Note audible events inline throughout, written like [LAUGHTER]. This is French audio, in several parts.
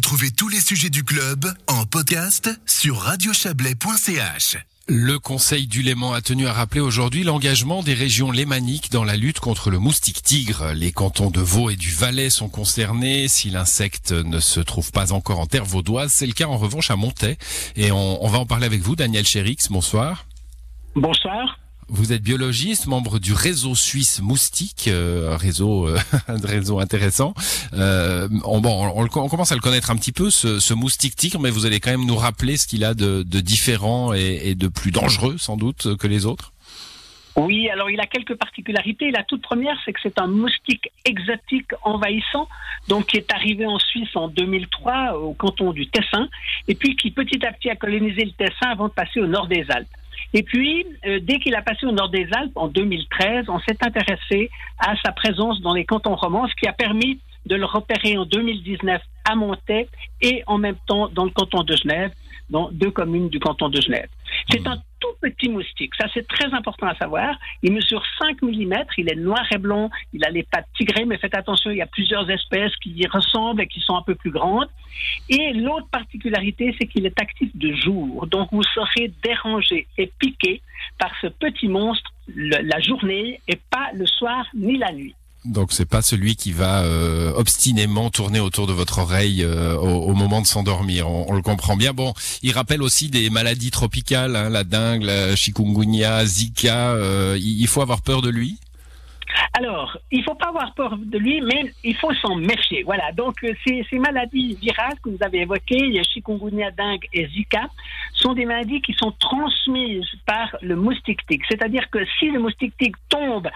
Retrouvez tous les sujets du club en podcast sur radiochablais.ch. Le Conseil du Léman a tenu à rappeler aujourd'hui l'engagement des régions lémaniques dans la lutte contre le moustique tigre. Les cantons de Vaud et du Valais sont concernés. Si l'insecte ne se trouve pas encore en terre vaudoise, c'est le cas en revanche à Montaix. Et on, on va en parler avec vous, Daniel Chérix. Bonsoir. Bonsoir. Vous êtes biologiste, membre du réseau suisse moustique, euh, un réseau, euh, [LAUGHS] réseau intéressant. Euh, on, bon, on, commence à le connaître un petit peu, ce, ce, moustique tigre, mais vous allez quand même nous rappeler ce qu'il a de, de différent et, et, de plus dangereux, sans doute, que les autres. Oui, alors il a quelques particularités. La toute première, c'est que c'est un moustique exotique envahissant, donc qui est arrivé en Suisse en 2003 au canton du Tessin, et puis qui petit à petit a colonisé le Tessin avant de passer au nord des Alpes. Et puis, euh, dès qu'il a passé au nord des Alpes en 2013, on s'est intéressé à sa présence dans les cantons romans, ce qui a permis de le repérer en 2019 à Montaix et en même temps dans le canton de Genève, dans deux communes du canton de Genève. C'est un tout petit moustique, ça c'est très important à savoir. Il mesure 5 mm, il est noir et blanc, il a les pattes tigrées, mais faites attention, il y a plusieurs espèces qui y ressemblent et qui sont un peu plus grandes. Et l'autre particularité, c'est qu'il est actif de jour, donc vous serez dérangé et piqué par ce petit monstre la journée et pas le soir ni la nuit. Donc c'est pas celui qui va euh, obstinément tourner autour de votre oreille euh, au, moment de s'endormir. On, le comprend bien. Bon, il rappelle aussi des maladies tropicales, hein, la dengue, la chikungunya, Zika. Euh, il faut avoir peur de lui? Alors, il ne faut pas avoir peur de lui, mais il faut s'en méfier. Voilà. Donc, ces, maladies virales que vous avez évoquées, chikungunya, dengue et Zika, sont des maladies qui sont transmises par le moustique tigre. C'est-à-dire que si le moustique tigre tombe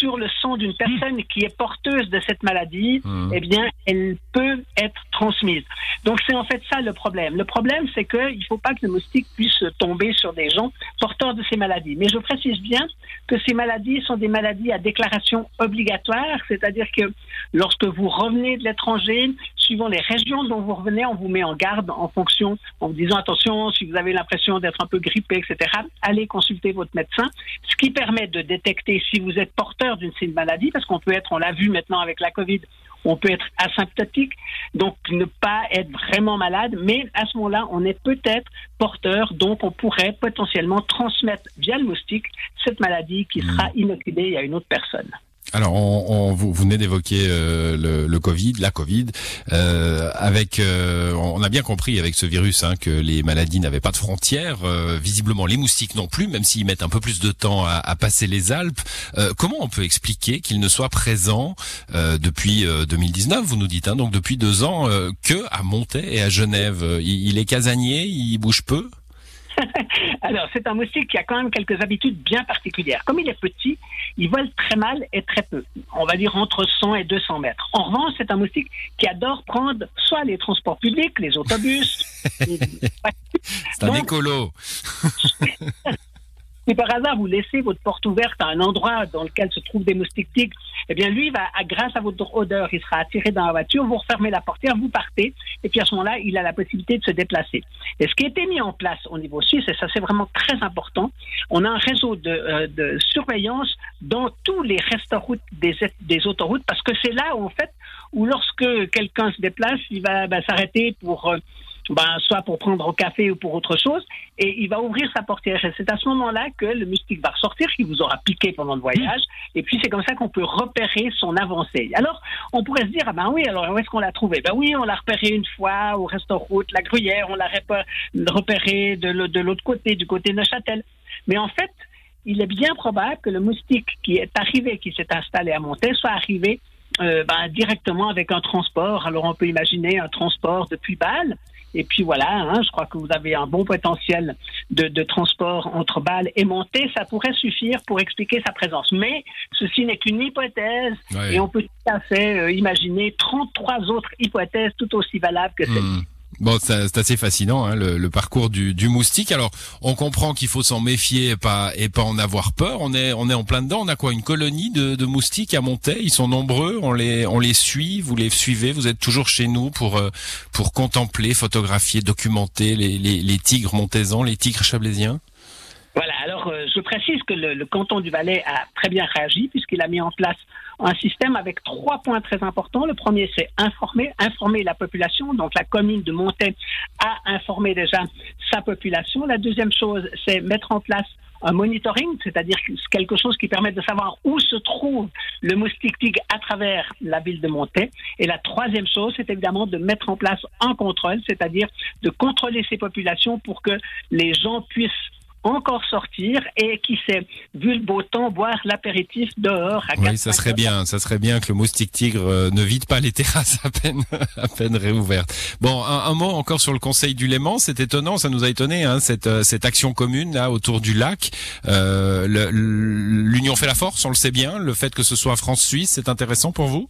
sur le sang d'une personne qui est porteuse de cette maladie, mmh. eh bien, elle peut être transmise. Donc, c'est en fait ça le problème. Le problème, c'est qu'il ne faut pas que le moustique puisse tomber sur des gens porteurs de ces maladies. Mais je précise bien que ces maladies sont des maladies à déclaration obligatoire, c'est-à-dire que lorsque vous revenez de l'étranger, suivant les régions dont vous revenez, on vous met en garde en fonction, en vous disant attention, si vous avez l'impression d'être un peu grippé, etc., allez consulter votre médecin, ce qui permet de détecter si vous êtes porteur d'une maladie, parce qu'on peut être, on l'a vu maintenant avec la COVID, on peut être asymptotique, donc ne pas être vraiment malade, mais à ce moment-là, on est peut-être porteur, donc on pourrait potentiellement transmettre via le moustique cette maladie qui sera mmh. inoculée à une autre personne. Alors, on, vous, venez d'évoquer euh, le, Covid, la Covid. Euh, avec, euh, on a bien compris avec ce virus hein, que les maladies n'avaient pas de frontières. Euh, visiblement, les moustiques non plus, même s'ils mettent un peu plus de temps à, passer les Alpes. Comment on peut expliquer qu'il ne soit présent depuis 2019 Vous nous dites hein, donc depuis deux ans que à Montaix et à Genève? Il est casanier, il bouge peu? [LAUGHS] Alors, c'est un moustique qui a quand même quelques habitudes bien particulières. Comme il est petit, il vole très mal et très peu. On va dire entre 100 et 200 mètres. En revanche, c'est un moustique qui adore prendre soit les transports publics, les autobus. [LAUGHS] c'est un écolo. si par hasard vous laissez votre porte ouverte à un endroit dans lequel se trouvent des moustiques tigres, eh bien lui va, grâce à votre odeur, il sera attiré dans la voiture, vous refermez la portière, vous partez, et puis à ce moment-là, il a la possibilité de se déplacer. Et ce qui a été mis en place au niveau suisse, et ça c'est vraiment très important, on a un réseau de, euh, de surveillance dans tous les restaurants des, des autoroutes, parce que c'est là en fait, où lorsque quelqu'un se déplace, il va, va s'arrêter pour euh, ben, soit pour prendre au café ou pour autre chose, et il va ouvrir sa portière. Et c'est à ce moment-là que le moustique va ressortir, qui vous aura piqué pendant le voyage, et puis c'est comme ça qu'on peut repérer son avancée. Alors, on pourrait se dire, ah ben oui, alors où est-ce qu'on l'a trouvé? Ben oui, on l'a repéré une fois au restaurant route, la gruyère, on l'a repéré de l'autre côté, du côté de Neuchâtel. Mais en fait, il est bien probable que le moustique qui est arrivé, qui s'est installé à Montaix, soit arrivé euh, ben, directement avec un transport. Alors on peut imaginer un transport depuis Bâle. Et puis voilà, hein, je crois que vous avez un bon potentiel de, de transport entre Bâle et Monté. Ça pourrait suffire pour expliquer sa présence. Mais ceci n'est qu'une hypothèse ouais. et on peut tout à fait euh, imaginer 33 autres hypothèses tout aussi valables que celle-ci. Mmh. Bon, c'est assez fascinant hein, le, le, parcours du, du, moustique. Alors, on comprend qu'il faut s'en méfier et pas et pas en avoir peur. On est on est en plein dedans. On a quoi Une colonie de, de moustiques à Montaix. Ils sont nombreux. On les on les suit. Vous les suivez. Vous êtes toujours chez nous pour euh, pour contempler, photographier, documenter les, les, les tigres montaisans, les tigres chablaisiens? Alors euh, je précise que le, le, canton du Valais a très bien réagi puisqu'il a mis en place un système avec trois points très importants. Le premier, c'est informer, informer la population. Donc la commune de Montaix a informé déjà sa population. La deuxième chose, c'est mettre en place un monitoring, c'est-à-dire quelque chose qui permet de savoir où se trouve le moustique tigre à travers la ville de Montaix. Et la troisième chose, c'est évidemment de mettre en place un contrôle, c'est-à-dire de contrôler ces populations pour que les gens puissent encore sortir et qui sait, vu le beau temps, boire l'apéritif dehors. À oui, ça serait bien, ça serait bien que le moustique tigre euh, ne vide pas les terrasses à peine, [LAUGHS] à peine réouvertes. Bon, un, mot encore sur le Conseil du Léman. C'est étonnant, ça nous a étonné hein, cette, euh, cette action commune là autour du lac. Euh, L'union fait la force, on le sait bien. Le fait que ce soit France-Suisse, c'est intéressant pour vous?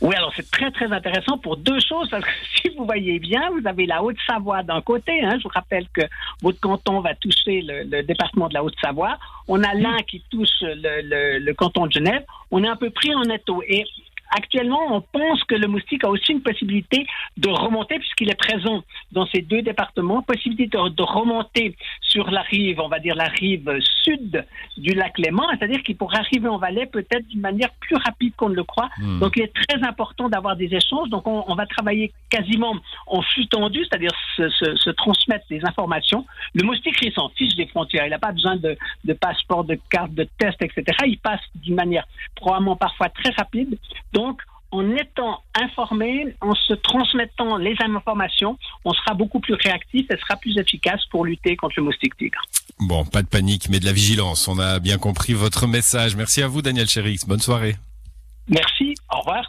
Oui, alors c'est très très intéressant pour deux choses, parce que [LAUGHS] si vous voyez bien, vous avez la Haute-Savoie d'un côté, hein, je vous rappelle que votre canton va toucher le, département de la Haute-Savoie, on a l'un qui touche le, le, canton de Genève, on est un peu pris en étau. Et Actuellement, on pense que le moustique a aussi une possibilité de remonter, puisqu'il est présent dans ces deux départements, possibilité de, remonter sur la rive, on va dire la rive sud du lac Léman, c'est-à-dire qu'il pourrait arriver en Valais peut-être d'une manière plus rapide qu'on ne le croit. Hmm. Donc il est très important d'avoir des échanges. Donc on, va travailler quasiment en flux tendu, c'est-à-dire se, transmettre des informations. Le moustique, il s'en fiche des frontières. Il n'a pas besoin de, de passeport, de carte, de test, etc. Il passe d'une manière probablement parfois très rapide. Donc, en étant informé, en se transmettant les informations, on sera beaucoup plus réactif et sera plus efficace pour lutter contre le moustique tigre. Bon, pas de panique, mais de la vigilance. On a bien compris votre message. Merci à vous, Daniel Chérix. Bonne soirée. Merci. Au revoir.